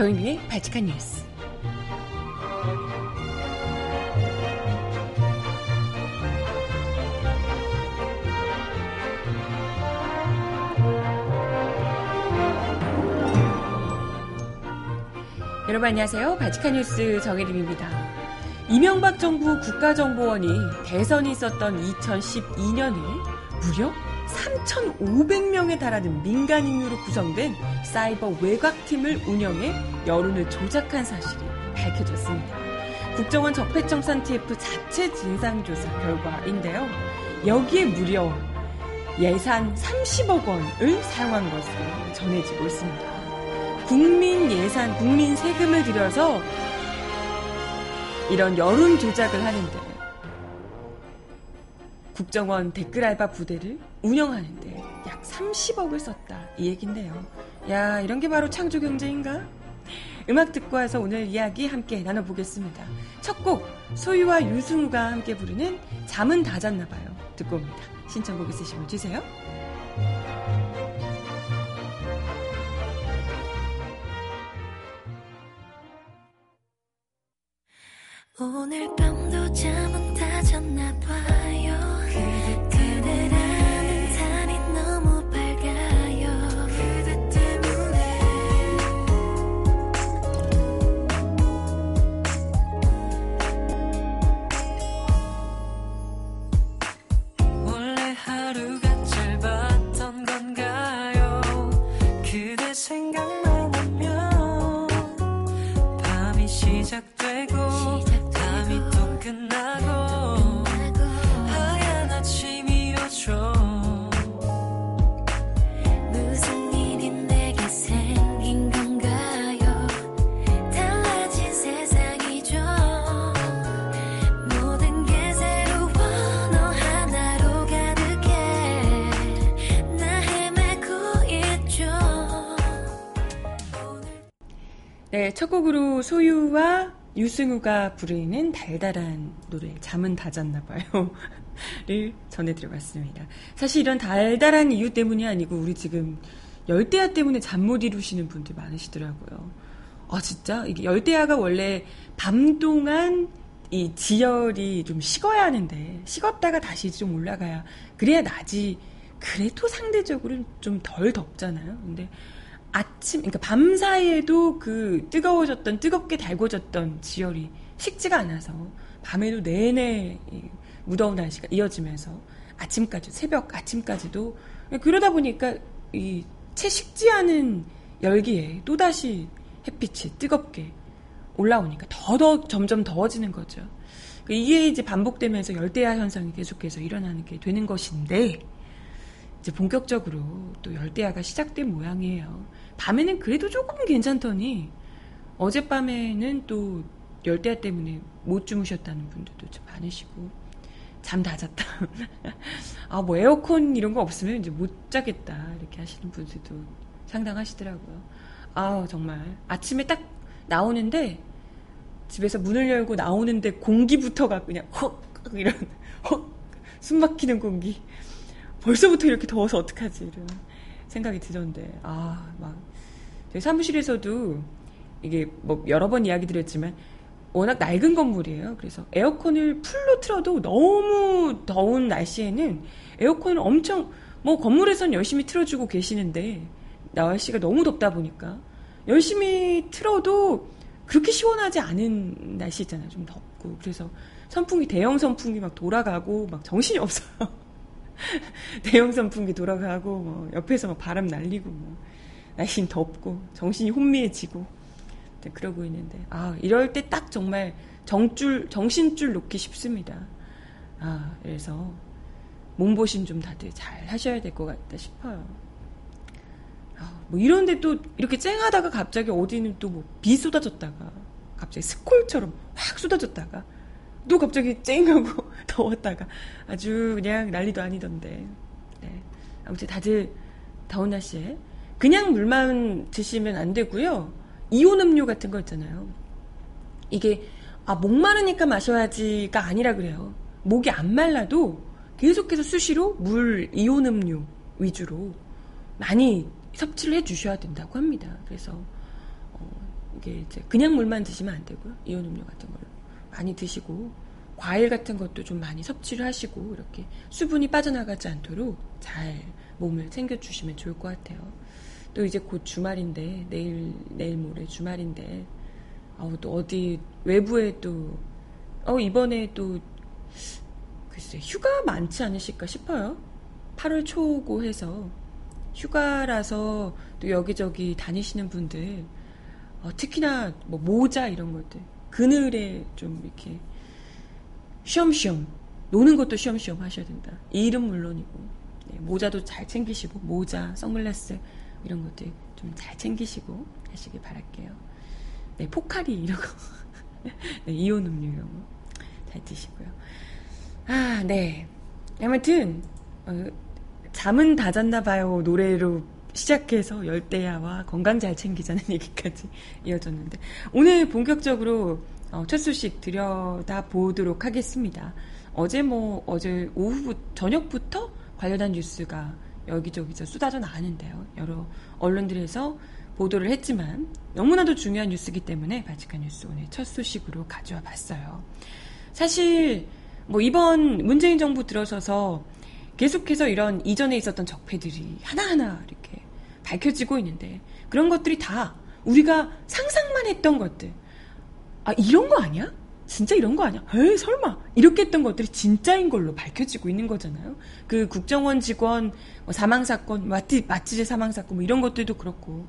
정인비의 발칙한 뉴스. 여러분 안녕하세요. 바치카 뉴스 정혜림입니다. 이명박 정부 국가정보원이 대선이 있었던 2012년에 무려 3,500명에 달하는 민간인으로 구성된 사이버 외곽팀을 운영해 여론을 조작한 사실이 밝혀졌습니다. 국정원 적폐청산 TF 자체 진상조사 결과인데요. 여기에 무려 예산 30억 원을 사용한 것으로 전해지고 있습니다. 국민 예산, 국민 세금을 들여서 이런 여론 조작을 하는데 국정원 댓글 알바 부대를 운영하는데 약 30억을 썼다. 이 얘긴데요. 야, 이런 게 바로 창조 경제인가? 음악 듣고 와서 오늘 이야기 함께 나눠보겠습니다. 첫 곡, 소유와 유승우가 함께 부르는 잠은 다 잤나 봐요. 듣고 옵니다. 신청곡 있으시면 주세요. 오늘 밤도 잠은 네, 첫 곡으로 소유와 유승우가 부르는 달달한 노래 잠은 다 잤나 봐요 를 전해드려봤습니다. 사실 이런 달달한 이유 때문이 아니고 우리 지금 열대야 때문에 잠 못 이루시는 분들 많으시더라고요. 아 진짜 이게 열대야가 원래 밤 동안 이 지열이 좀 식어야 하는데 식었다가 다시 좀 올라가야 그래야 낮이 그래도 상대적으로 좀 덜 덥잖아요. 근데 아침, 그러니까 밤 사이에도 그 뜨거워졌던, 뜨겁게 달궈졌던 지열이 식지가 않아서 밤에도 내내 이 무더운 날씨가 이어지면서 아침까지, 새벽 아침까지도 그러다 보니까 이 채 식지 않은 열기에 또다시 햇빛이 뜨겁게 올라오니까 더더 점점 더워지는 거죠. 그 이게 이제 반복되면서 열대야 현상이 계속해서 일어나는 게 되는 것인데, 이제 본격적으로 또 열대야가 시작된 모양이에요. 밤에는 그래도 조금 괜찮더니 어젯밤에는 또 열대야 때문에 못 주무셨다는 분들도 좀 많으시고 잠 다 잤다. 아, 뭐 에어컨 이런 거 없으면 이제 못 자겠다. 이렇게 하시는 분들도 상당하시더라고요. 아, 정말 아침에 딱 나오는데 집에서 문을 열고 나오는데 공기부터가 그냥 헉 이런 헉 숨 막히는 공기. 벌써부터 이렇게 더워서 어떡하지 이런 생각이 들던데 아막 저희 사무실에서도 이게 뭐 여러 번 이야기 드렸지만 워낙 낡은 건물이에요. 그래서 에어컨을 풀로 틀어도 너무 더운 날씨에는 에어컨을 엄청 뭐 건물에선 열심히 틀어주고 계시는데 날씨가 너무 덥다 보니까 열심히 틀어도 그렇게 시원하지 않은 날씨 있잖아요. 좀 덥고 그래서 선풍기 대형 선풍기 막 돌아가고 막 정신이 없어요. 대형 선풍기 돌아가고 뭐 옆에서 막 바람 날리고 뭐 날씨는 덥고 정신이 혼미해지고 네, 그러고 있는데 아 이럴 때 딱 정말 정줄 정신줄 놓기 쉽습니다. 아 그래서 몸보신 좀 다들 잘 하셔야 될 것 같다 싶어요. 아, 뭐 이런데 또 이렇게 쨍하다가 갑자기 어디는 또 뭐 비 쏟아졌다가 갑자기 스콜처럼 확 쏟아졌다가 또 갑자기 쨍하고 더웠다가 아주 그냥 난리도 아니던데. 네. 아무튼 다들 더운 날씨에 그냥 물만 드시면 안 되고요. 이온 음료 같은 거 있잖아요. 이게 아, 목 마르니까 마셔야지가 아니라 그래요. 목이 안 말라도 계속해서 수시로 물, 이온 음료 위주로 많이 섭취를 해 주셔야 된다고 합니다. 그래서 어, 이게 이제 그냥 물만 드시면 안 되고요. 이온 음료 같은 걸로 많이 드시고 과일 같은 것도 좀 많이 섭취를 하시고 이렇게 수분이 빠져나가지 않도록 잘 몸을 챙겨 주시면 좋을 것 같아요. 또 이제 곧 주말인데 내일 내일 모레 주말인데 어, 또 어디 외부에 또 어, 이번에 또 글쎄 휴가 많지 않으실까 싶어요. 8월 초고 해서 휴가라서 또 여기저기 다니시는 분들 어, 특히나 뭐 모자 이런 것들 그늘에 좀 이렇게 쉬엄쉬엄 노는 것도 쉬엄쉬엄 하셔야 된다. 이 일은 물론이고 네, 모자도 잘 챙기시고 모자, 선글라스 이런 것들 좀잘 챙기시고 하시길 바랄게요. 네, 포카리 이런 거, 네, 이온 음료 이런 거 잘 드시고요. 아, 네. 아무튼 어, 잠은 다 잤나 봐요 노래로 시작해서 열대야와 건강 잘 챙기자는 얘기까지 이어졌는데 오늘 본격적으로 어, 첫 소식 들여다 보도록 하겠습니다. 어제 뭐 어제 오후 저녁부터 관련한 뉴스가 여기저기서 쏟아져 나왔는데요. 여러 언론들에서 보도를 했지만 너무나도 중요한 뉴스이기 때문에 바치칸 뉴스 오늘 첫 소식으로 가져와 봤어요. 사실 뭐 이번 문재인 정부 들어서서 계속해서 이런 이전에 있었던 적폐들이 하나하나 이렇게 밝혀지고 있는데 그런 것들이 다 우리가 상상만 했던 것들. 아, 이런 거 아니야? 진짜 이런 거 아니야? 에이, 설마. 이렇게 했던 것들이 진짜인 걸로 밝혀지고 있는 거잖아요. 그 국정원 직원 뭐 사망사건, 마티, 마치제 사망사건 뭐 이런 것들도 그렇고.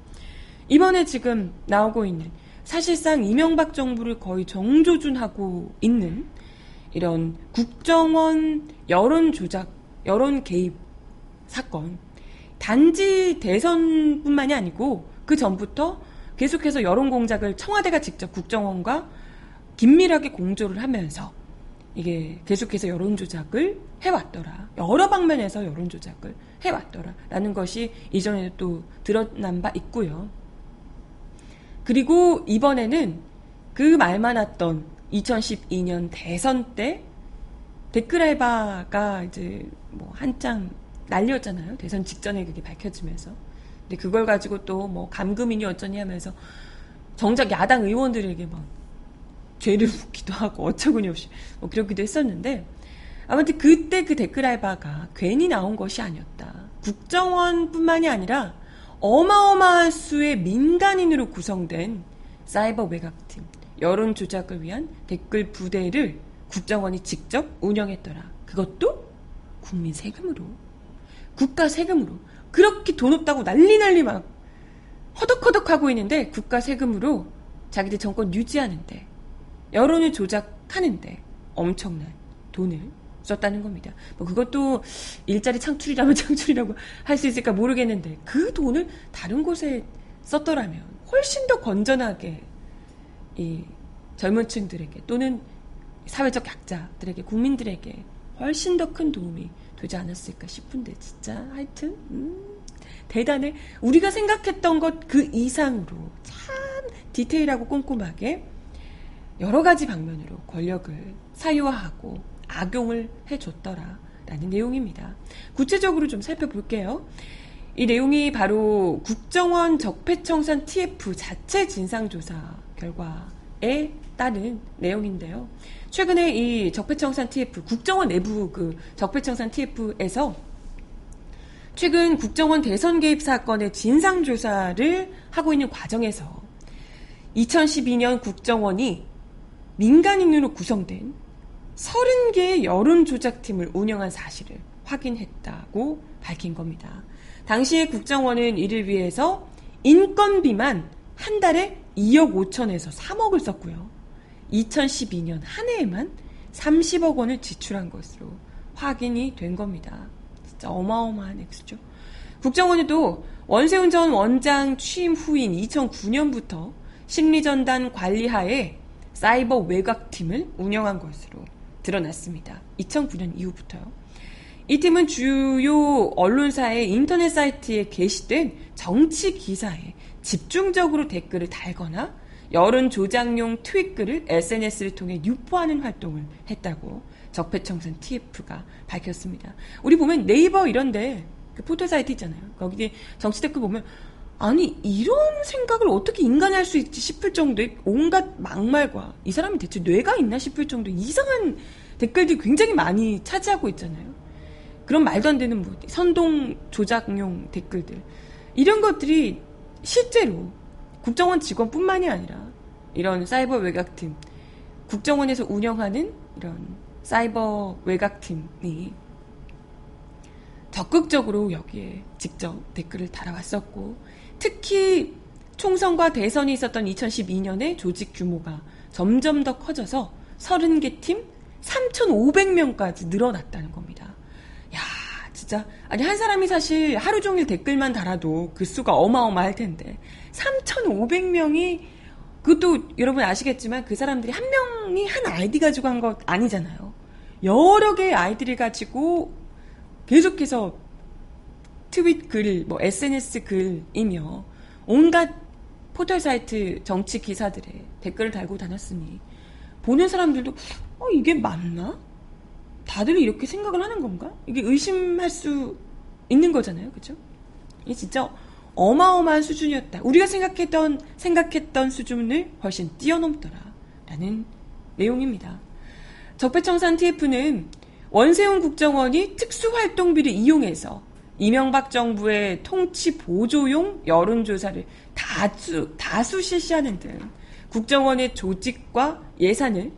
이번에 지금 나오고 있는 사실상 이명박 정부를 거의 정조준하고 있는 이런 국정원 여론 조작, 여론 개입 사건. 단지 대선뿐만이 아니고 그 전부터 계속해서 여론 공작을 청와대가 직접 국정원과 긴밀하게 공조를 하면서 이게 계속해서 여론 조작을 해왔더라. 여러 방면에서 여론 조작을 해왔더라라는 것이 이전에도 또 드러난 바 있고요. 그리고 이번에는 그말 많았던 2012년 대선 때 댓글 알바가 이제 뭐 한창 난리였잖아요. 대선 직전에 그게 밝혀지면서. 근데 그걸 가지고 또 뭐 감금이니 어쩌니 하면서 정작 야당 의원들에게 막 죄를 묻기도 하고 어처구니 없이 뭐 그러기도 했었는데 아무튼 그때 그 댓글 알바가 괜히 나온 것이 아니었다. 국정원뿐만이 아니라 어마어마한 수의 민간인으로 구성된 사이버 외곽팀, 여론 조작을 위한 댓글 부대를 국정원이 직접 운영했더라. 그것도 국민 세금으로. 국가 세금으로. 그렇게 돈 없다고 난리 난리 막 허덕허덕 하고 있는데 국가 세금으로 자기들 정권 유지하는데 여론을 조작하는데 엄청난 돈을 썼다는 겁니다. 뭐 그것도 일자리 창출이라면 창출이라고 할 수 있을까 모르겠는데 그 돈을 다른 곳에 썼더라면 훨씬 더 건전하게 이 젊은 층들에게 또는 사회적 약자들에게 국민들에게 훨씬 더 큰 도움이 되지 않았을까 싶은데 진짜 하여튼 음, 대단해 우리가 생각했던 것 그 이상으로 참 디테일하고 꼼꼼하게 여러 가지 방면으로 권력을 사유화하고 악용을 해줬더라 라는 내용입니다. 구체적으로 좀 살펴볼게요. 이 내용이 바로 국정원 적폐청산 TF 자체 진상조사 결과에 따른 내용인데요. 최근에 이 적폐청산 TF, 국정원 내부 그 적폐청산 TF에서 최근 국정원 대선 개입 사건의 진상 조사를 하고 있는 과정에서 2012년 국정원이 민간인으로 구성된 30개의 여론 조작팀을 운영한 사실을 확인했다고 밝힌 겁니다. 당시에 국정원은 이를 위해서 인건비만 한 달에 2억 5천에서 3억을 썼고요. 2012년 한 해에만 30억 원을 지출한 것으로 확인이 된 겁니다. 진짜 어마어마한 액수죠. 국정원에도 원세훈 전 원장 취임 후인 2009년부터 심리전단 관리하에 사이버 외곽팀을 운영한 것으로 드러났습니다. 2009년 이후부터요. 이 팀은 주요 언론사의 인터넷 사이트에 게시된 정치 기사에 집중적으로 댓글을 달거나 여론 조작용 트윗글을 SNS를 통해 유포하는 활동을 했다고 적폐청산 TF가 밝혔습니다. 우리 보면 네이버 이런데 그 포털 사이트 있잖아요. 거기 정치 댓글 보면 아니 이런 생각을 어떻게 인간이 할 수 있지 싶을 정도의 온갖 막말과 이 사람이 대체 뇌가 있나 싶을 정도 이상한 댓글들이 굉장히 많이 차지하고 있잖아요. 그런 말도 안 되는 뭐 선동 조작용 댓글들 이런 것들이 실제로 국정원 직원뿐만이 아니라 이런 사이버 외곽팀 국정원에서 운영하는 이런 사이버 외곽팀이 적극적으로 여기에 직접 댓글을 달아왔었고 특히 총선과 대선이 있었던 2012년에 조직 규모가 점점 더 커져서 30개 팀 3,500명까지 늘어났다는 겁니다. 야, 진짜 아니 한 사람이 사실 하루 종일 댓글만 달아도 그 수가 어마어마할 텐데 3,500명이 그것도 여러분 아시겠지만 그 사람들이 한 명이 한 아이디 가지고 한 것 아니잖아요. 여러 개의 아이디를 가지고 계속해서 트윗 글, 뭐 SNS 글이며 온갖 포털 사이트 정치 기사들에 댓글을 달고 다녔으니 보는 사람들도 어 이게 맞나? 다들 이렇게 생각을 하는 건가? 이게 의심할 수 있는 거잖아요, 그죠? 이게 진짜 어마어마한 수준이었다. 우리가 생각했던 생각했던 수준을 훨씬 뛰어넘더라라는 내용입니다. 적폐청산 TF는 원세훈 국정원이 특수활동비를 이용해서 이명박 정부의 통치 보조용 여론조사를 다수, 다수 실시하는 등 국정원의 조직과 예산을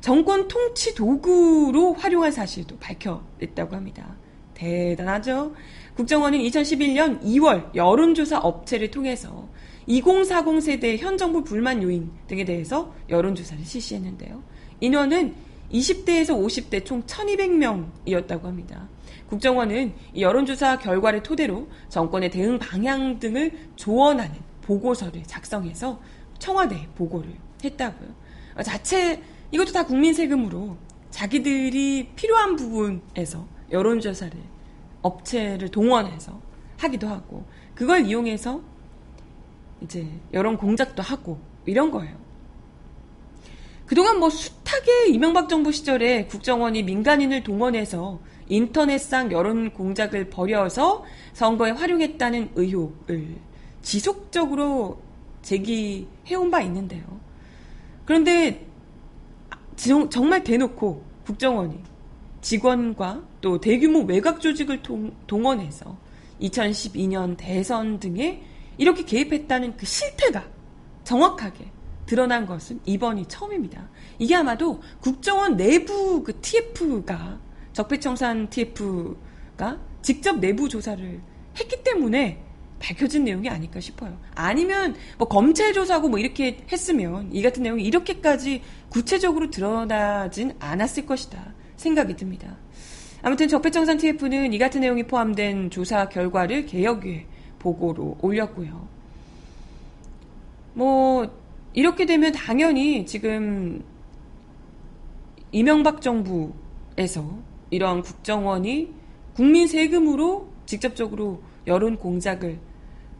정권 통치 도구로 활용한 사실도 밝혀냈다고 합니다. 대단하죠? 국정원은 2011년 2월 여론조사 업체를 통해서 2040 세대 현 정부 불만 요인 등에 대해서 여론조사를 실시했는데요. 인원은 20대에서 50대 총 1200명이었다고 합니다. 국정원은 이 여론조사 결과를 토대로 정권의 대응 방향 등을 조언하는 보고서를 작성해서 청와대에 보고를 했다고요. 자체 이것도 다 국민 세금으로 자기들이 필요한 부분에서 여론조사를 업체를 동원해서 하기도 하고 그걸 이용해서 이제 여론 공작도 하고 이런 거예요. 그동안 뭐 숱하게 이명박 정부 시절에 국정원이 민간인을 동원해서 인터넷상 여론 공작을 벌여서 선거에 활용했다는 의혹을 지속적으로 제기해온 바 있는데요. 그런데 정말 대놓고 국정원이 직원과 또 대규모 외곽 조직을 동, 원해서 2012년 대선 등에 이렇게 개입했다는 그 실태가 정확하게 드러난 것은 이번이 처음입니다. 이게 아마도 국정원 내부 그 TF가 적폐청산 TF가 직접 내부 조사를 했기 때문에 밝혀진 내용이 아닐까 싶어요. 아니면 뭐 검찰 조사고 뭐 이렇게 했으면 이 같은 내용이 이렇게까지 구체적으로 드러나진 않았을 것이다 생각이 듭니다. 아무튼 적폐청산 TF는 이 같은 내용이 포함된 조사 결과를 개혁위에 보고로 올렸고요. 뭐 이렇게 되면 당연히 지금 이명박 정부에서 이러한 국정원이 국민 세금으로 직접적으로 여론 공작을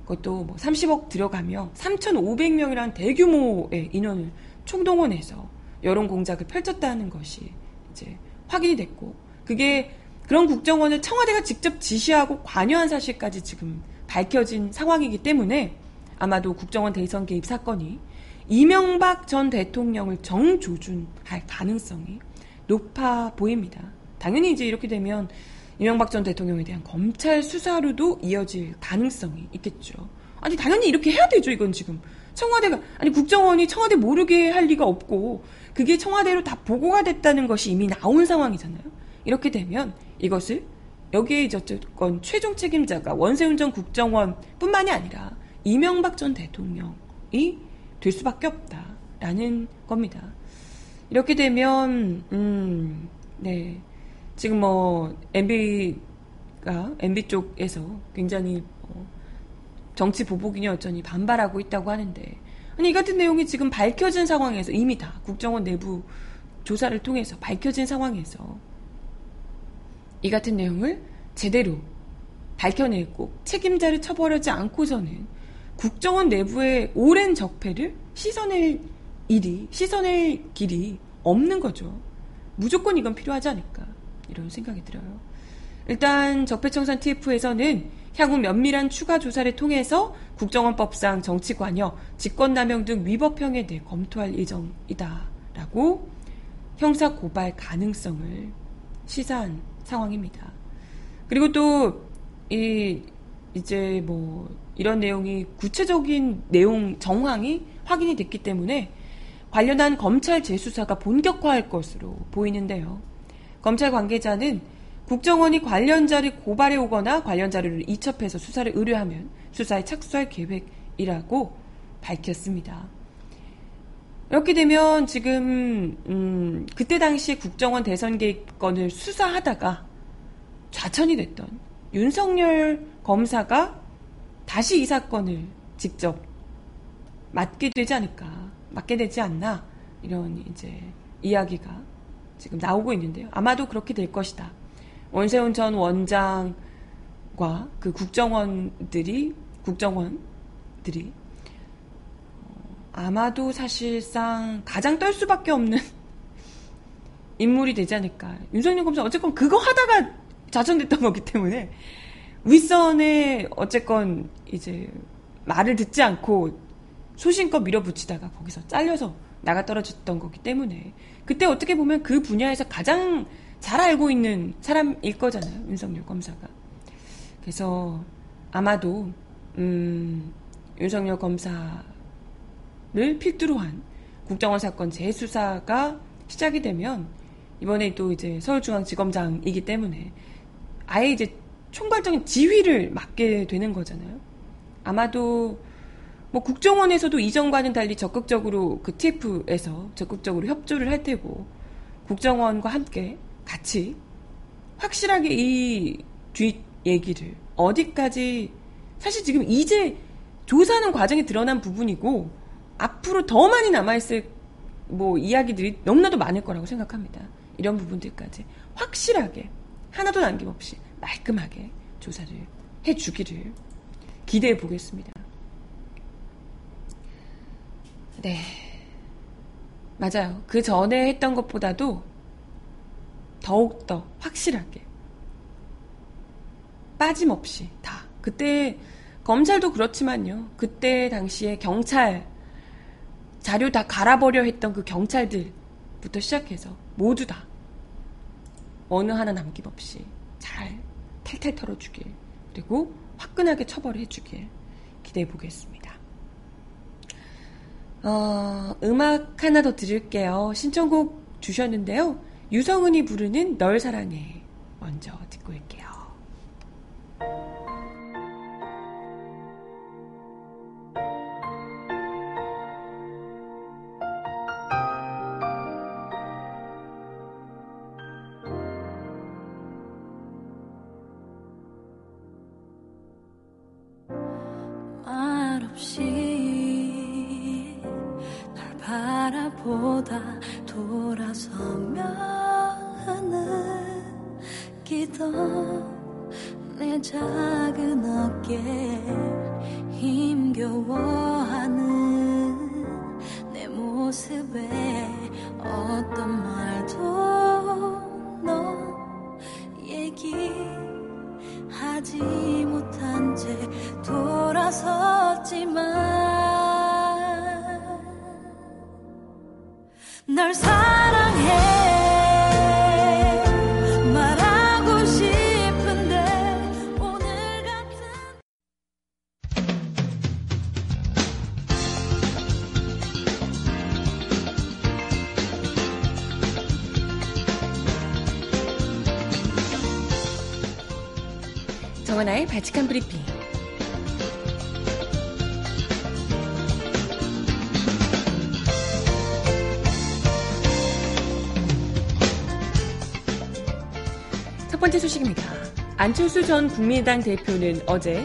그것도 뭐 30억 들어가며 3,500명이라는 대규모의 인원을 총동원해서 여론 공작을 펼쳤다는 것이 이제 확인이 됐고 그게 그런 국정원을 청와대가 직접 지시하고 관여한 사실까지 지금 밝혀진 상황이기 때문에 아마도 국정원 대선 개입 사건이 이명박 전 대통령을 정조준할 가능성이 높아 보입니다. 당연히 이제 이렇게 되면 이명박 전 대통령에 대한 검찰 수사로도 이어질 가능성이 있겠죠. 아니 당연히 이렇게 해야 되죠. 이건 지금 청와대가 아니 국정원이 청와대 모르게 할 리가 없고 그게 청와대로 다 보고가 됐다는 것이 이미 나온 상황이잖아요. 이렇게 되면 이것을 여기에 어쨌건 최종 책임자가 원세훈 전 국정원뿐만이 아니라 이명박 전 대통령이 될 수밖에 없다라는 겁니다. 이렇게 되면 음, 네. 지금 뭐 MB가 MB 쪽에서 굉장히 어, 정치 보복이냐 어쩌니 반발하고 있다고 하는데 아니 이 같은 내용이 지금 밝혀진 상황에서 이미 다 국정원 내부 조사를 통해서 밝혀진 상황에서 이 같은 내용을 제대로 밝혀내고 책임자를 처벌하지 않고서는 국정원 내부의 오랜 적폐를 씻어낼 일이, 씻어낼 길이 없는 거죠. 무조건 이건 필요하지 않을까. 이런 생각이 들어요. 일단 적폐청산 TF에서는 향후 면밀한 추가 조사를 통해서 국정원법상 정치관여, 직권남용 등 위법형에 대해 검토할 예정이다라고 형사 고발 가능성을 시사한 상황입니다. 그리고 또 이 이제 뭐 이런 내용이 구체적인 내용 정황이 확인이 됐기 때문에 관련한 검찰 재수사가 본격화할 것으로 보이는데요. 검찰 관계자는 국정원이 관련자를 고발해 오거나 관련 자료를 이첩해서 수사를 의뢰하면 수사에 착수할 계획이라고 밝혔습니다. 이렇게 되면 지금 음, 그때 당시에 국정원 대선 계획건을 수사하다가 좌천이 됐던 윤석열 검사가 다시 이 사건을 직접 맡게 되지 않을까, 맡게 되지 않나 이런 이제 이야기가 지금 나오고 있는데요. 아마도 그렇게 될 것이다. 원세훈 전 원장과 그 국정원들이 국정원들이 어, 아마도 사실상 가장 떨 수밖에 없는 인물이 되지 않을까. 윤석열 검사 어쨌건 그거 하다가 좌천됐던 거기 때문에 윗선에 어쨌건 이제 말을 듣지 않고 소신껏 밀어붙이다가 거기서 잘려서 나가 떨어졌던 거기 때문에 그때 어떻게 보면 그 분야에서 가장 잘 알고 있는 사람일 거잖아요 윤석열 검사가 그래서 아마도 음, 윤석열 검사를 필두로 한 국정원 사건 재수사가 시작이 되면 이번에 또 이제 서울중앙지검장이기 때문에 아예 이제 총괄적인 지휘를 맡게 되는 거잖아요. 아마도 뭐 국정원에서도 이전과는 달리 적극적으로 그 TF에서 적극적으로 협조를 할 테고 국정원과 함께 같이 확실하게 이 뒷 얘기를 어디까지 사실 지금 이제 조사하는 과정에 드러난 부분이고 앞으로 더 많이 남아있을 뭐 이야기들이 너무나도 많을 거라고 생각합니다. 이런 부분들까지 확실하게 하나도 남김없이 말끔하게 조사를 해주기를 기대해 보겠습니다. 네. 맞아요. 그 전에 했던 것보다도 더욱더 확실하게 빠짐없이 다. 그때 검찰도 그렇지만요. 그때 당시에 경찰 자료 다 갈아버려 했던 그 경찰들부터 시작해서 모두 다 어느 하나 남김없이 잘 탈탈 털어주길 그리고 화끈하게 처벌해 주길 기대해 보겠습니다. 어, 음악 하나 더 들을게요. 신청곡 주셨는데요. 유성은이 부르는 널 사랑해 먼저 듣고 올게요. 정하나의 바칙한 브리핑. 첫 번째 소식입니다. 안철수 전 국민의당 대표는 어제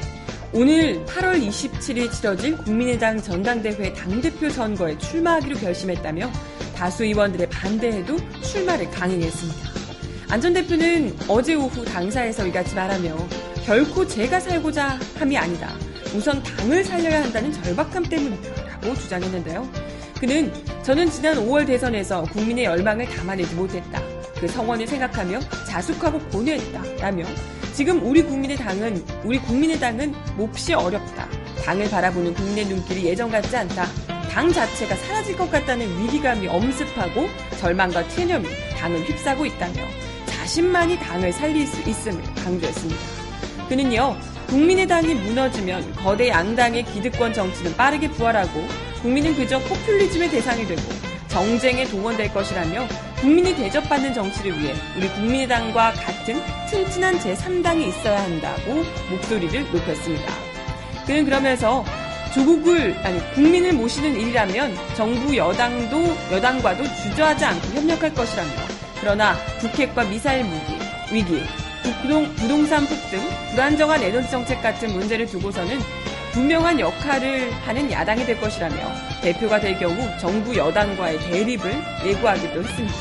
오늘 8월 27일 치러질 국민의당 전당대회 당대표 선거에 출마하기로 결심했다며 다수 의원들의 반대에도 출마를 강행했습니다. 안 전 대표는 어제 오후 당사에서 이같이 말하며 결코 제가 살고자 함이 아니다. 우선 당을 살려야 한다는 절박함 때문이다라고 주장했는데요. 그는 저는 지난 5월 대선에서 국민의 열망을 담아내지 못했다. 그 성원을 생각하며 자숙하고 고뇌했다라며 지금 우리 국민의 당은 우리 국민의 당은 몹시 어렵다. 당을 바라보는 국민의 눈길이 예전 같지 않다. 당 자체가 사라질 것 같다는 위기감이 엄습하고 절망과 체념이 당을 휩싸고 있다며 자신만이 당을 살릴 수 있음을 강조했습니다. 그는요, 국민의당이 무너지면 거대 양당의 기득권 정치는 빠르게 부활하고 국민은 그저 포퓰리즘의 대상이 되고 정쟁에 동원될 것이라며 국민이 대접받는 정치를 위해 우리 국민의당과 같은 튼튼한 제3당이 있어야 한다고 목소리를 높였습니다. 그는 그러면서 조국을 아니 국민을 모시는 일이라면 정부 여당도 여당과도 주저하지 않고 협력할 것이라며 그러나 북핵과 미사일 무기 위기 부동, 부동 산 폭등 불안정한 에너지 정책 같은 문제를 두고서는 분명한 역할을 하는 야당이 될 것이라며 대표가 될 경우 정부 여당과의 대립을 예고하기도 했습니다.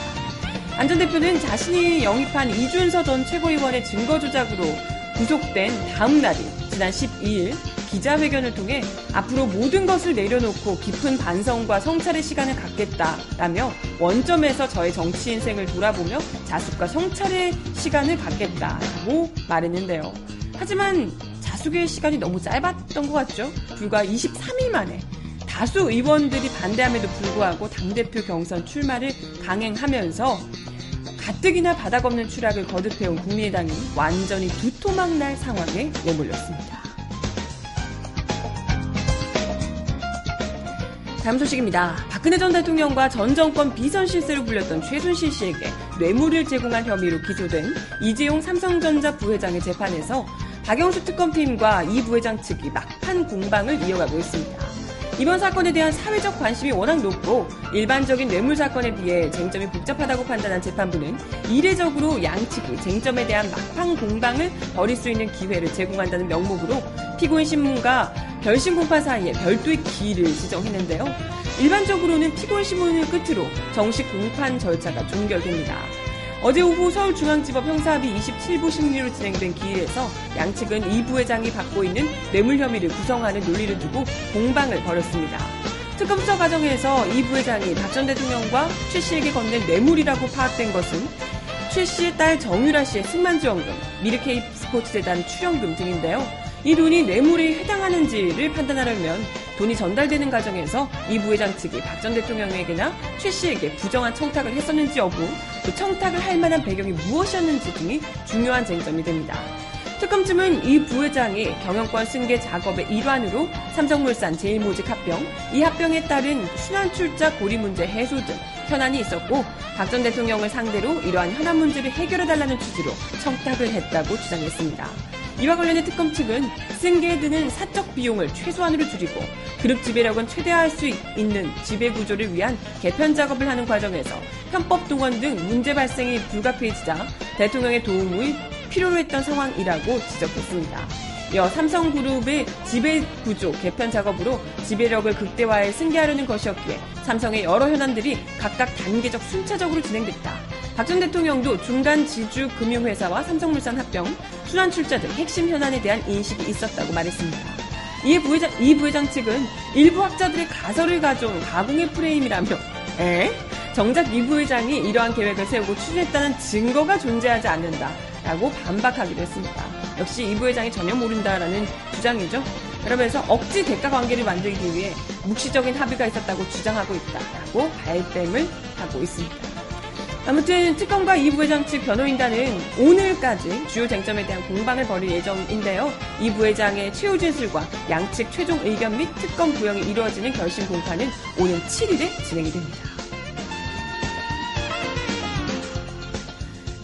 안 전 대표는 자신이 영입한 이준서 전 최고위원의 증거 조작으로 구속된 다음 날인 지난 12일 기자회견을 통해 앞으로 모든 것을 내려놓고 깊은 반성과 성찰의 시간을 갖겠다라며 원점에서 저의 정치 인생을 돌아보며 자숙과 성찰의 시간을 갖겠다라고 말했는데요. 하지만 자숙의 시간이 너무 짧았던 것 같죠? 불과 23일 만에 다수 의원들이 반대함에도 불구하고 당대표 경선 출마를 강행하면서 가뜩이나 바닥 없는 추락을 거듭해온 국민의당이 완전히 두토막 날 상황에 내몰렸습니다. 다음 소식입니다. 박근혜 전 대통령과 전 정권 비선 실세로 불렸던 최순실 씨에게 뇌물을 제공한 혐의로 기소된 이재용 삼성전자 부회장의 재판에서 박영수 특검팀과 이 부회장 측이 막판 공방을 이어가고 있습니다. 이번 사건에 대한 사회적 관심이 워낙 높고 일반적인 뇌물 사건에 비해 쟁점이 복잡하다고 판단한 재판부는 이례적으로 양측이 쟁점에 대한 막판 공방을 벌일 수 있는 기회를 제공한다는 명목으로 피고인 신문과 별신 공판 사이에 별도의 기일을 지정했는데요. 일반적으로는 피고인 신문을 끝으로 정식 공판 절차가 종결됩니다. 어제 오후 서울중앙지법 형사합의 27부 심리로 진행된 기일에서 양측은 이 부회장이 받고 있는 뇌물 혐의를 구성하는 논리를 두고 공방을 벌였습니다. 특검 수사 과정에서 이 부회장이 박 전 대통령과 최 씨에게 건넨 뇌물이라고 파악된 것은 최 씨의 딸 정유라 씨의 승만지원금, 미르케이 스포츠재단 출연금 등인데요. 이 돈이 뇌물에 해당하는지를 판단하려면 돈이 전달되는 과정에서 이 부회장 측이 박 전 대통령에게나 최 씨에게 부정한 청탁을 했었는지 여부, 그 청탁을 할 만한 배경이 무엇이었는지 등이 중요한 쟁점이 됩니다. 특검팀은 이 부회장이 경영권 승계 작업의 일환으로 삼성물산 제일모직 합병, 이 합병에 따른 순환출자 고리 문제 해소 등 현안이 있었고 박 전 대통령을 상대로 이러한 현안 문제를 해결해달라는 취지로 청탁을 했다고 주장했습니다. 이와 관련해 특검 측은 승계에 드는 사적 비용을 최소한으로 줄이고 그룹 지배력은 최대화할 수 있는 지배 구조를 위한 개편 작업을 하는 과정에서 편법 동원 등 문제 발생이 불가피해지자 대통령의 도움이 필요로 했던 상황이라고 지적했습니다. 이어 삼성그룹의 지배 구조 개편 작업으로 지배력을 극대화해 승계하려는 것이었기에 삼성의 여러 현안들이 각각 단계적 순차적으로 진행됐다. 박 전 대통령도 중간 지주 금융회사와 삼성물산 합병, 순환 출자 등 핵심 현안에 대한 인식이 있었다고 말했습니다. 이에 부회장, 이 부회장 측은 일부 학자들의 가설을 가져온 가공의 프레임이라며, 에? 정작 이 부회장이 이러한 계획을 세우고 추진했다는 증거가 존재하지 않는다. 라고 반박하기도 했습니다. 역시 이 부회장이 전혀 모른다라는 주장이죠. 그러면서 억지 대가 관계를 만들기 위해 묵시적인 합의가 있었다고 주장하고 있다라고 발뺌을 하고 있습니다. 아무튼 특검과 이 부회장 측 변호인단은 오늘까지 주요 쟁점에 대한 공방을 벌일 예정인데요. 이 부회장의 최후 진술과 양측 최종 의견 및 특검 구형이 이루어지는 결심 공판은 오는 7일에 진행이 됩니다.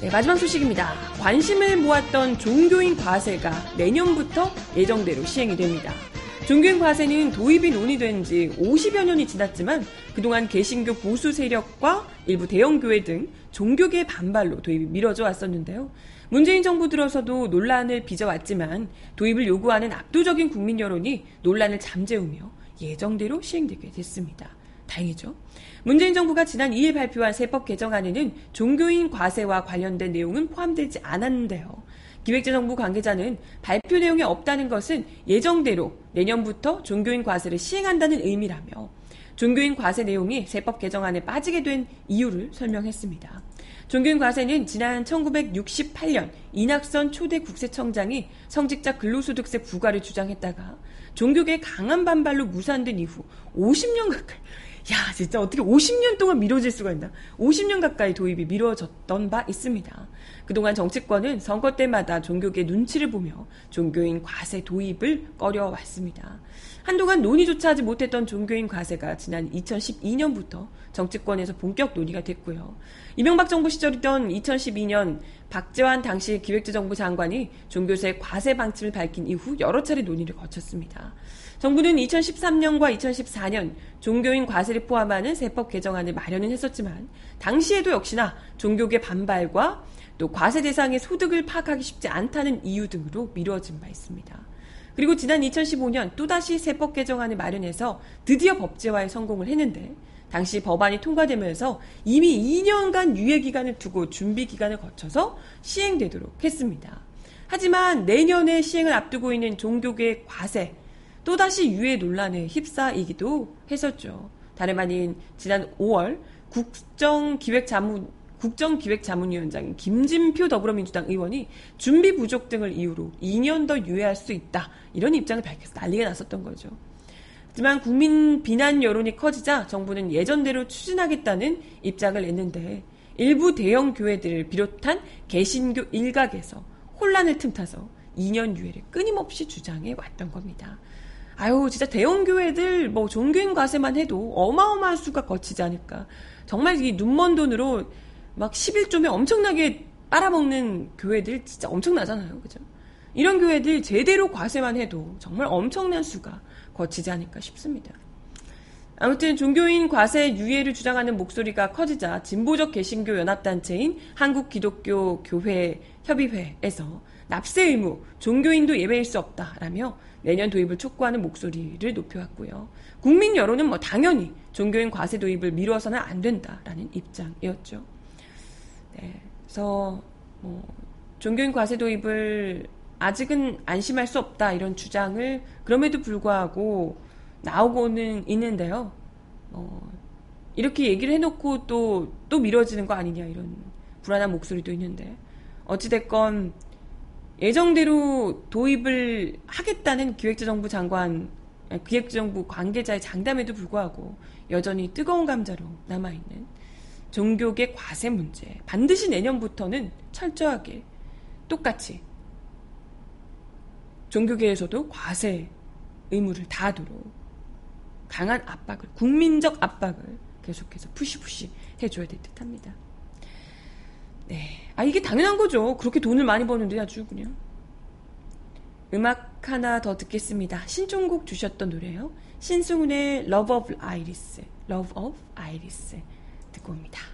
네, 마지막 소식입니다. 관심을 모았던 종교인 과세가 내년부터 예정대로 시행이 됩니다. 종교인 과세는 도입이 논의된 지 50여 년이 지났지만 그동안 개신교 보수 세력과 일부 대형교회 등 종교계의 반발로 도입이 미뤄져 왔었는데요. 문재인 정부 들어서도 논란을 빚어왔지만 도입을 요구하는 압도적인 국민 여론이 논란을 잠재우며 예정대로 시행되게 됐습니다. 다행이죠. 문재인 정부가 지난 2일 발표한 세법 개정안에는 종교인 과세와 관련된 내용은 포함되지 않았는데요. 기획재정부 관계자는 발표 내용이 없다는 것은 예정대로 내년부터 종교인 과세를 시행한다는 의미라며 종교인 과세 내용이 세법 개정안에 빠지게 된 이유를 설명했습니다. 종교인 과세는 지난 1968년 이낙선 초대 국세청장이 성직자 근로소득세 부과를 주장했다가 종교계 강한 반발로 무산된 이후 50년 가까이 야 진짜 어떻게 50년 동안 미뤄질 수가 있나 50년 가까이 도입이 미뤄졌던 바 있습니다. 그동안 정치권은 선거 때마다 종교계 눈치를 보며 종교인 과세 도입을 꺼려왔습니다. 한동안 논의조차 하지 못했던 종교인 과세가 지난 2012년부터 정치권에서 본격 논의가 됐고요. 이명박 정부 시절이던 2012년 박재환 당시 기획재정부 장관이 종교세 과세 방침을 밝힌 이후 여러 차례 논의를 거쳤습니다. 정부는 2013년과 2014년 종교인 과세를 포함하는 세법 개정안을 마련은 했었지만 당시에도 역시나 종교계 반발과 또 과세 대상의 소득을 파악하기 쉽지 않다는 이유 등으로 미뤄진 바 있습니다. 그리고 지난 2015년 또다시 세법 개정안을 마련해서 드디어 법제화에 성공을 했는데 당시 법안이 통과되면서 이미 2년간 유예 기간을 두고 준비 기간을 거쳐서 시행되도록 했습니다. 하지만 내년에 시행을 앞두고 있는 종교계 과세 또다시 유예 논란에 휩싸이기도 했었죠. 다름 아닌 지난 5월 국정기획자문 국정기획자문위원장 김진표 더불어민주당 의원이 준비 부족 등을 이유로 2년 더 유예할 수 있다 이런 입장을 밝혀서 난리가 났었던 거죠. 하지만 국민 비난 여론이 커지자 정부는 예전대로 추진하겠다는 입장을 냈는데 일부 대형 교회들을 비롯한 개신교 일각에서 혼란을 틈타서 2년 유예를 끊임없이 주장해 왔던 겁니다. 아유, 진짜 대형 교회들 뭐 종교인 과세만 해도 어마어마한 수가 거치지 않을까. 정말 이 눈먼 돈으로 막 11조면 엄청나게 빨아먹는 교회들 진짜 엄청나잖아요. 그죠? 이런 교회들 제대로 과세만 해도 정말 엄청난 수가 거치지 않을까 싶습니다. 아무튼 종교인 과세 유예를 주장하는 목소리가 커지자 진보적 개신교 연합단체인 한국기독교 교회 협의회에서 납세 의무, 종교인도 예외일 수 없다라며 내년 도입을 촉구하는 목소리를 높여왔고요. 국민 여론은 뭐 당연히 종교인 과세 도입을 미뤄서는 안 된다라는 입장이었죠. 네, 그래서 뭐 종교인 과세 도입을 아직은 안심할 수 없다 이런 주장을 그럼에도 불구하고 나오고는 있는데요. 어, 이렇게 얘기를 해놓고 또, 또 미뤄지는 거 아니냐 이런 불안한 목소리도 있는데 어찌됐건 예정대로 도입을 하겠다는 기획재정부 장관, 기획재정부 관계자의 장담에도 불구하고 여전히 뜨거운 감자로 남아있는 종교계 과세 문제. 반드시 내년부터는 철저하게 똑같이 종교계에서도 과세 의무를 다하도록 강한 압박을, 국민적 압박을 계속해서 푸시푸시 해줘야 될 듯 합니다. 네. 아, 이게 당연한 거죠. 그렇게 돈을 많이 버는데 아주 그냥. 음악 하나 더 듣겠습니다. 신청곡 주셨던 노래요. 신승훈의 Love of Iris. Love of Iris. 옵니다.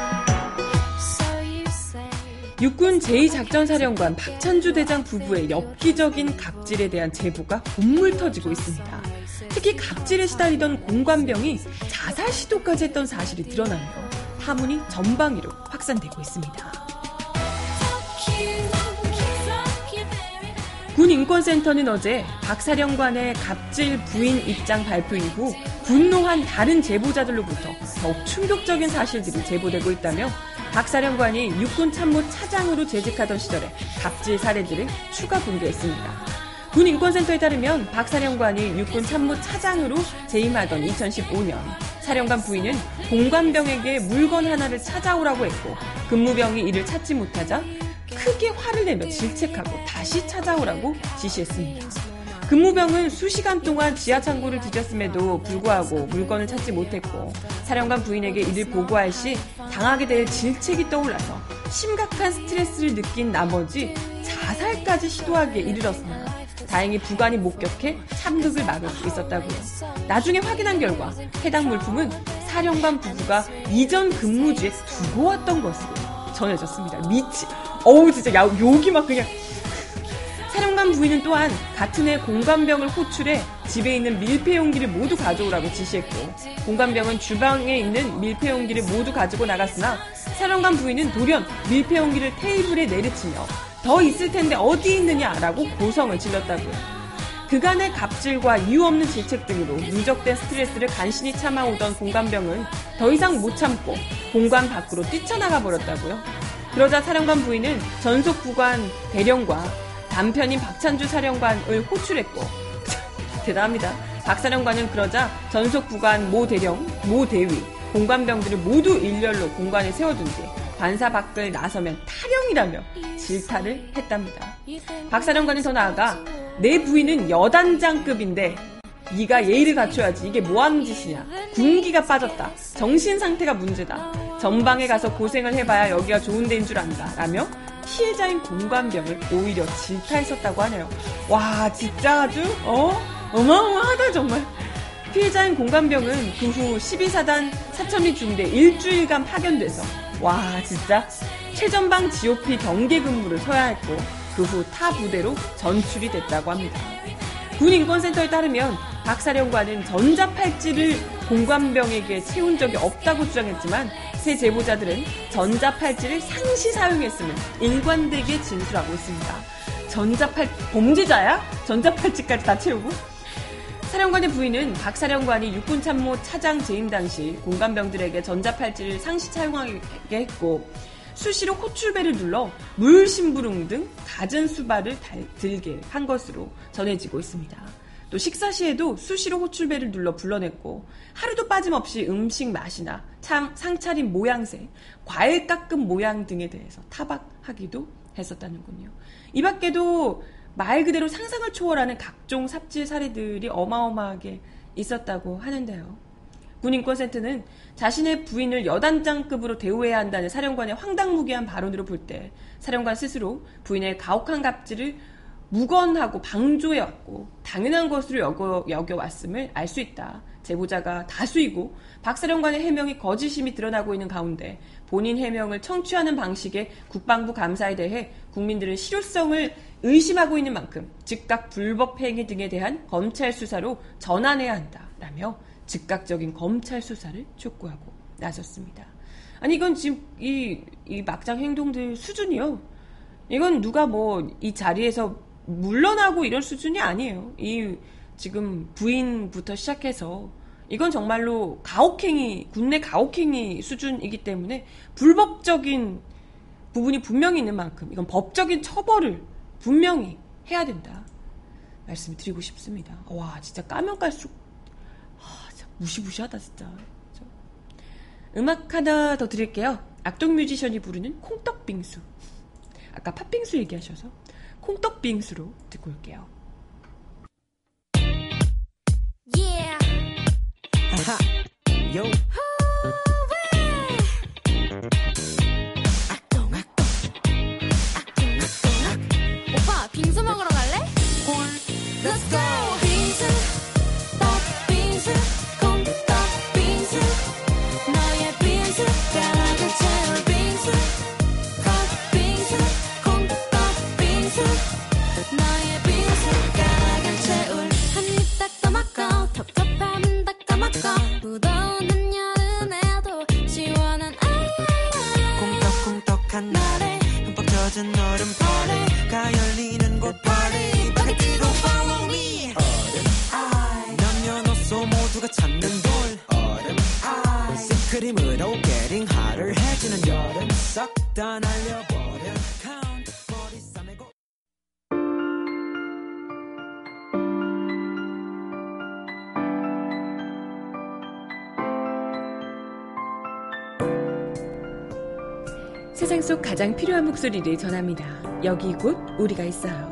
육군 제2작전사령관 박찬주 대장 부부의 엽기적인 갑질에 대한 제보가 본물 터지고 있습니다. 특히 갑질에 시달리던 공관병이 자살 시도까지 했던 사실이 드러나며 파문이 전방위로 확산되고 있습니다. 군인권센터는 어제 박 사령관의 갑질 부인 입장 발표 이후 분노한 다른 제보자들로부터 더욱 충격적인 사실들이 제보되고 있다며 박사령관이 육군 참모 차장으로 재직하던 시절에 갑질 사례들을 추가 공개했습니다. 군 인권센터에 따르면 박 사령관이 육군 참모 차장으로 재임하던 2015년 사령관 부인은 공관병에게 물건 하나를 찾아오라고 했고 근무병이 이를 찾지 못하자 크게 화를 내며 질책하고 다시 찾아오라고 지시했습니다. 근무병은 수시간 동안 지하 창고를 뒤졌음에도 불구하고 물건을 찾지 못했고 사령관 부인에게 이를 보고할 시 당하게 될 질책이 떠올라서 심각한 스트레스를 느낀 나머지 자살까지 시도하기에 이르렀습니다. 다행히 부관이 목격해 참극을 막을 수 있었다고요. 나중에 확인한 결과 해당 물품은 사령관 부부가 이전 근무지에 두고 왔던 것으로 전해졌습니다. 미치. 어우 진짜 야, 욕이 막 그냥 사령관 부인은 또한 같은 해 공관병을 호출해 집에 있는 밀폐 용기를 모두 가져오라고 지시했고 공관병은 주방에 있는 밀폐 용기를 모두 가지고 나갔으나 사령관 부인은 돌연 밀폐 용기를 테이블에 내리치며 더 있을 텐데 어디 있느냐라고 고성을 질렀다고요. 그간의 갑질과 이유 없는 질책 등으로 누적된 스트레스를 간신히 참아오던 공관병은 더 이상 못 참고 공관 밖으로 뛰쳐나가 버렸다고요. 그러자 사령관 부인은 전속 부관 대령과 남편인 박찬주 사령관을 호출했고 대단합니다. 박 사령관은 그러자 전속 부관 모 대령, 모 대위, 공관병들을 모두 일렬로 공관에 세워둔 뒤 관사 밖을 나서면 타령이라며 질타를 했답니다. 박 사령관이 더 나아가 내 부인은 여단장급인데 네가 예의를 갖춰야지 이게 뭐하는 짓이냐 군기가 빠졌다 정신 상태가 문제다 전방에 가서 고생을 해봐야 여기가 좋은 데인 줄 안다 라며 피해자인 공관병을 오히려 질타했었다고 하네요. 와 진짜 아주 어? 어마어마하다 정말. 피해자인 공관병은 그 후 12사단 사천리 중대 일주일간 파견돼서 와 진짜. 최전방 GOP 경계 근무를 서야 했고 그 후 타 부대로 전출이 됐다고 합니다. 군인권센터에 따르면 박 사령관은 전자팔찌를 공관병에게 채운 적이 없다고 주장했지만 새 제보자들은 전자팔찌를 상시 사용했음을 일관되게 진술하고 있습니다. 전자팔 범죄자야? 전자팔찌까지 다 채우고? 사령관의 부인은 박 사령관이 육군참모 차장 재임 당시 공관병들에게 전자팔찌를 상시 사용하게 했고 수시로 호출배를 눌러 물 심부름 등 갖은 수발을 달, 들게 한 것으로 전해지고 있습니다. 또 식사 시에도 수시로 호출배를 눌러 불러냈고 하루도 빠짐없이 음식 맛이나 참, 상차림 모양새, 과일 깎음 모양 등에 대해서 타박하기도 했었다는군요. 이 밖에도 말 그대로 상상을 초월하는 각종 삽질 사례들이 어마어마하게 있었다고 하는데요. 군인권센터는 자신의 부인을 여단장급으로 대우해야 한다는 사령관의 황당무계한 발언으로 볼 때 사령관 스스로 부인의 가혹한 갑질을 무건하고 방조해왔고 당연한 것으로 여겨, 여겨왔음을 알 수 있다. 제보자가 다수이고 박 사령관의 해명이 거짓임이 드러나고 있는 가운데 본인 해명을 청취하는 방식의 국방부 감사에 대해 국민들은 실효성을 의심하고 있는 만큼 즉각 불법 행위 등에 대한 검찰 수사로 전환해야 한다라며 즉각적인 검찰 수사를 촉구하고 나섰습니다. 아니 이건 지금 이, 이 막장 행동들 수준이요. 이건 누가 뭐 이 자리에서 물러나고 이런 수준이 아니에요. 이 지금 부인부터 시작해서 이건 정말로 가혹행위, 국내 가혹행위 수준이기 때문에 불법적인 부분이 분명히 있는 만큼 이건 법적인 처벌을 분명히 해야 된다. 말씀을 드리고 싶습니다. 와, 진짜 까면 깔수록 아, 무시무시하다 진짜. 음악 하나 더 드릴게요. 악동 뮤지션이 부르는 콩떡빙수. 아까 팥빙수 얘기하셔서 콩떡빙수로 듣고 올게요. Yeah. 가장 필요한 목소리를 전합니다. 여기 곧 우리가 있어요.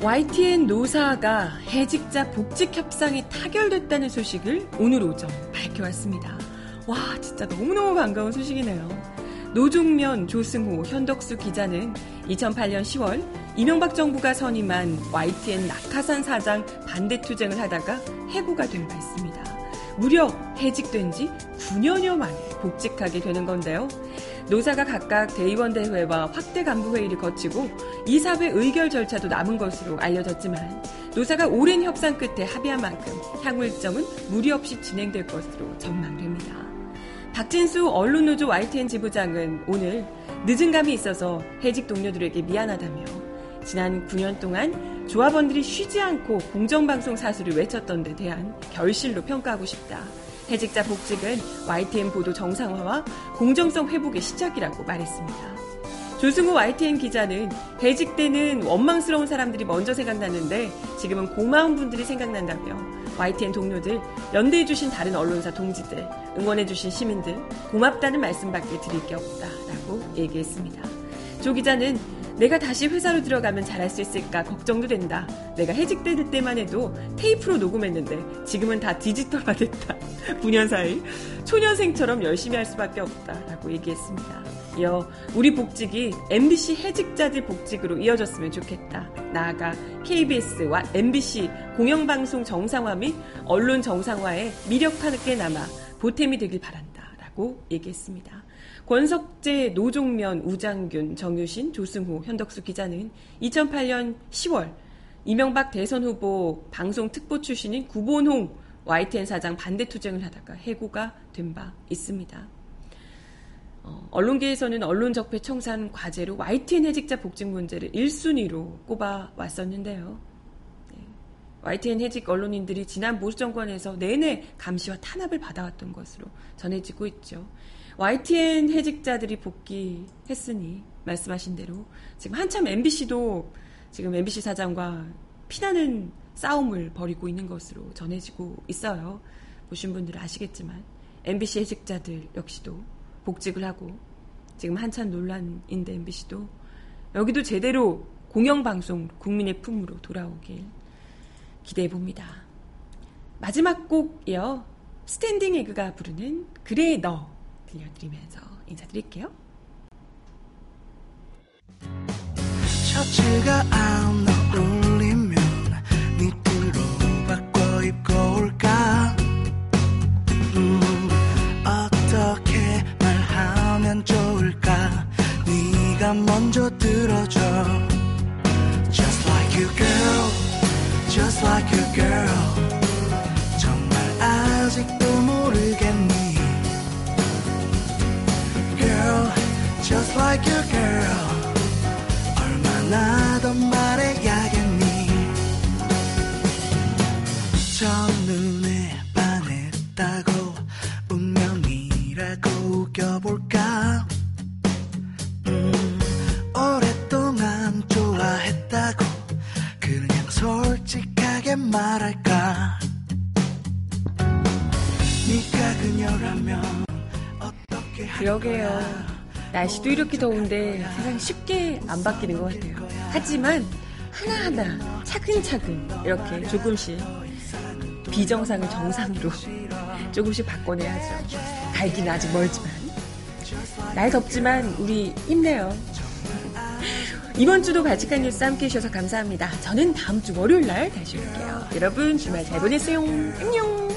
YTN 노사가 해직자 복직 협상이 타결됐다는 소식을 오늘 오전 밝혀왔습니다. 와, 진짜 너무너무 반가운 소식이네요. 노종면, 조승호, 현덕수 기자는 2008년 10월 이명박 정부가 선임한 YTN 낙하산 사장 반대 투쟁을 하다가 해고가 된 바 있습니다. 무려 해직된 지 9년여 만에 복직하게 되는 건데요. 노사가 각각 대의원 대회와 확대 간부 회의를 거치고 이사회 의결 절차도 남은 것으로 알려졌지만 노사가 오랜 협상 끝에 합의한 만큼 향후 일정은 무리 없이 진행될 것으로 전망됩니다. 박진수 언론노조 YTN 지부장은 오늘 늦은 감이 있어서 해직 동료들에게 미안하다며 지난 9년 동안 조합원들이 쉬지 않고 공정방송 사수를 외쳤던 데 대한 결실로 평가하고 싶다. 해직자 복직은 YTN 보도 정상화와 공정성 회복의 시작이라고 말했습니다. 조승우 YTN 기자는 해직 때는 원망스러운 사람들이 먼저 생각났는데 지금은 고마운 분들이 생각난다며 YTN 동료들, 연대해주신 다른 언론사 동지들, 응원해주신 시민들 고맙다는 말씀밖에 드릴 게 없다라고 얘기했습니다. 조 기자는 내가 다시 회사로 들어가면 잘할 수 있을까 걱정도 된다. 내가 해직될 때만 해도 테이프로 녹음했는데 지금은 다 디지털화됐다. 9년 사이 초년생처럼 열심히 할 수밖에 없다라고 얘기했습니다. 이어 우리 복직이 MBC 해직자들 복직으로 이어졌으면 좋겠다. 나아가 KBS와 MBC 공영방송 정상화 및 언론 정상화에 미력하게 남아 보탬이 되길 바란다. 라고 얘기했습니다. 권석재, 노종면, 우장균, 정유신, 조승호, 현덕수 기자는 2008년 10월 이명박 대선 후보 방송 특보 출신인 구본홍 YTN 사장 반대 투쟁을 하다가 해고가 된 바 있습니다. 어, 언론계에서는 언론 적폐 청산 과제로 YTN 해직자 복직 문제를 1순위로 꼽아 왔었는데요. 네. YTN 해직 언론인들이 지난 보수 정권에서 내내 감시와 탄압을 받아왔던 것으로 전해지고 있죠. YTN 해직자들이 복귀했으니 말씀하신 대로 지금 한참 MBC도 지금 MBC 사장과 피나는 싸움을 벌이고 있는 것으로 전해지고 있어요. 보신 분들은 아시겠지만 MBC 해직자들 역시도 복직을 하고 지금 한참 논란인데 MBC도 여기도 제대로 공영방송 국민의 품으로 돌아오길 기대해 봅니다. 마지막 곡이요. 스탠딩 에그가 부르는 그래 너 들려드리면서 인사드릴게요. 네가 먼저 들어줘 Just like you girl Just like you girl 정말 아직도 모르겠니 Girl Just like you girl 얼마나 더 말해 말할까 네가 그녀라면 어떻게 할 그러게요. 날씨도 이렇게 더운데 세상 쉽게 안 바뀌는 것 같아요. 하지만 하나하나 차근차근 이렇게 조금씩 비정상을 정상으로 조금씩 바꿔내야죠. 갈기는 아직 멀지만. 날 덥지만 우리 힘내요. 이번 주도 발칙한 뉴스 함께 해주셔서 감사합니다. 저는 다음 주 월요일 날 다시 올게요. 여러분 주말 잘 보내세요. 안녕.